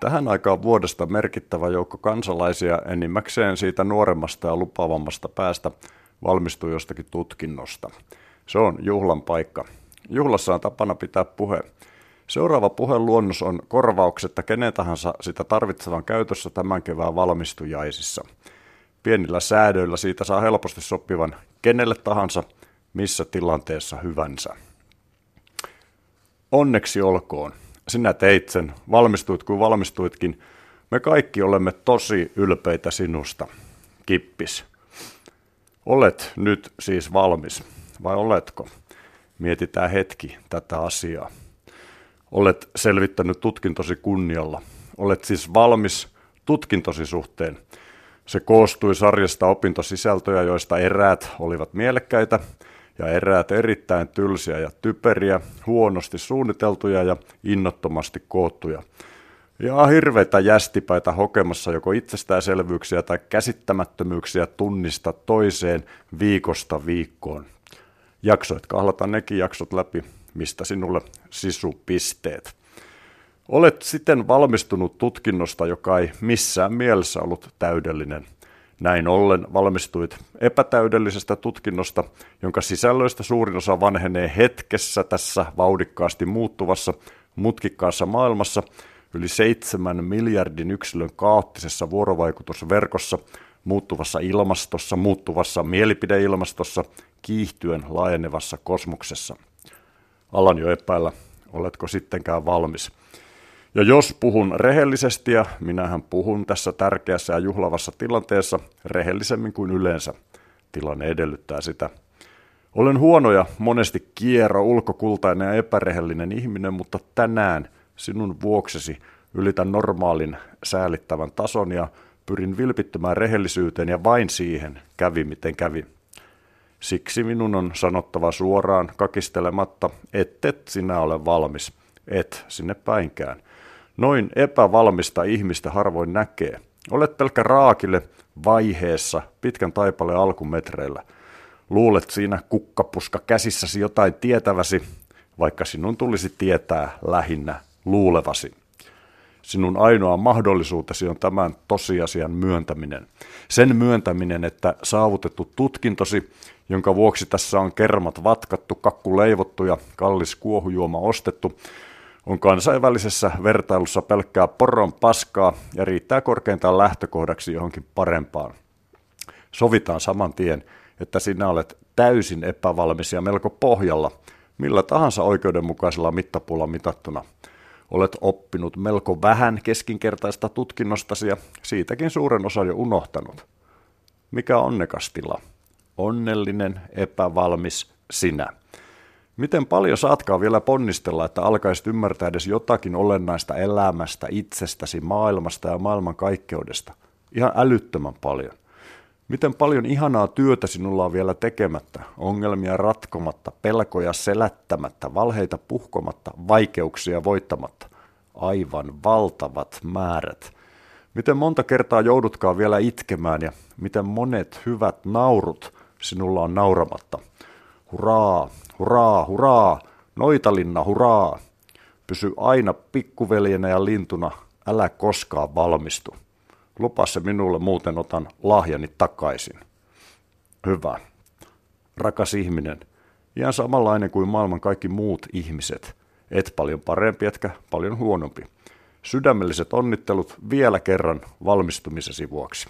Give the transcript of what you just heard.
Tähän aikaan vuodesta merkittävä joukko kansalaisia enimmäkseen siitä nuoremmasta ja lupaavammasta päästä valmistuu jostakin tutkinnosta. Se on juhlan paikka. Juhlassa on tapana pitää puhe. Seuraava puheen luonnos on korvauksetta kenen tahansa sitä tarvitsevan käytössä tämän kevään valmistujaisissa. Pienillä säädöillä siitä saa helposti sopivan kenelle tahansa, missä tilanteessa hyvänsä. Onneksi olkoon. Sinä teit sen, valmistuit kuin valmistuitkin. Me kaikki olemme tosi ylpeitä sinusta. Kippis. Olet nyt siis valmis, vai oletko? Mietitään hetki tätä asiaa. Olet selvittänyt tutkintosi kunnialla. Olet siis valmis tutkintosi suhteen. Se koostui sarjasta opintosisältöjä, joista eräät olivat mielekkäitä ja eräät erittäin tylsiä ja typeriä, huonosti suunniteltuja ja innottomasti koottuja. Ja hirveitä jästipäitä hokemassa joko itsestäänselvyyksiä tai käsittämättömyyksiä tunnista toiseen viikosta viikkoon. Jaksoit kahlata nekin jaksot läpi, mistä sinulle sisupisteet. Olet siten valmistunut tutkinnosta, joka ei missään mielessä ollut täydellinen – näin ollen valmistuit epätäydellisestä tutkinnosta, jonka sisällöistä suurin osa vanhenee hetkessä tässä vauhdikkaasti muuttuvassa, mutkikkaassa maailmassa, yli seitsemän miljardin yksilön kaoottisessa vuorovaikutusverkossa, muuttuvassa ilmastossa, muuttuvassa mielipideilmastossa, kiihtyen laajenevassa kosmoksessa. Alan jo epäillä, oletko sittenkään valmis – ja jos puhun rehellisesti, ja minähän puhun tässä tärkeässä ja juhlavassa tilanteessa rehellisemmin kuin yleensä, tilanne edellyttää sitä. Olen huono ja monesti kiero, ulkokultainen ja epärehellinen ihminen, mutta tänään sinun vuoksesi ylitän normaalin säälittävän tason ja pyrin vilpittömään rehellisyyteen ja vain siihen kävi miten kävi. Siksi minun on sanottava suoraan kakistelematta, ettet sinä ole valmis, et sinne päinkään – Noin epävalmista ihmistä harvoin näkee. Olet pelkkä raakille vaiheessa pitkän taipaleen alkumetreillä. Luulet siinä kukkapuska käsissäsi jotain tietäväsi, vaikka sinun tulisi tietää lähinnä luulevasi. Sinun ainoa mahdollisuutesi on tämän tosiasian myöntäminen. Sen myöntäminen, että saavutettu tutkintosi, jonka vuoksi tässä on kermat vatkattu, kakku leivottu ja kallis kuohujuoma ostettu, on kansainvälisessä vertailussa pelkkää poron paskaa ja riittää korkeintaan lähtökohdaksi johonkin parempaan. Sovitaan saman tien, että sinä olet täysin epävalmis ja melko pohjalla, millä tahansa oikeudenmukaisella mittapuulla mitattuna. Olet oppinut melko vähän keskinkertaista tutkinnostasi ja siitäkin suuren osan jo unohtanut. Mikä onnekas tila? Onnellinen, epävalmis sinä. Miten paljon saatkaa vielä ponnistella, että alkaisit ymmärtää edes jotakin olennaista elämästä, itsestäsi, maailmasta ja maailman kaikkeudesta? Ihan älyttömän paljon. Miten paljon ihanaa työtä sinulla on vielä tekemättä, ongelmia ratkomatta, pelkoja selättämättä, valheita puhkomatta, vaikeuksia voittamatta. Aivan valtavat määrät. Miten monta kertaa joudutkaan vielä itkemään ja miten monet hyvät naurut sinulla on nauramatta. Hurraa, Hurraa, hurraa, Noitalinna, hurraa. Pysy aina pikkuveljenä ja lintuna, älä koskaan valmistu. Lupa se minulle, muuten otan lahjani takaisin. Hyvä. Rakas ihminen, ihan samanlainen kuin maailman kaikki muut ihmiset. Et paljon parempi, etkä paljon huonompi. Sydämelliset onnittelut vielä kerran valmistumisesi vuoksi.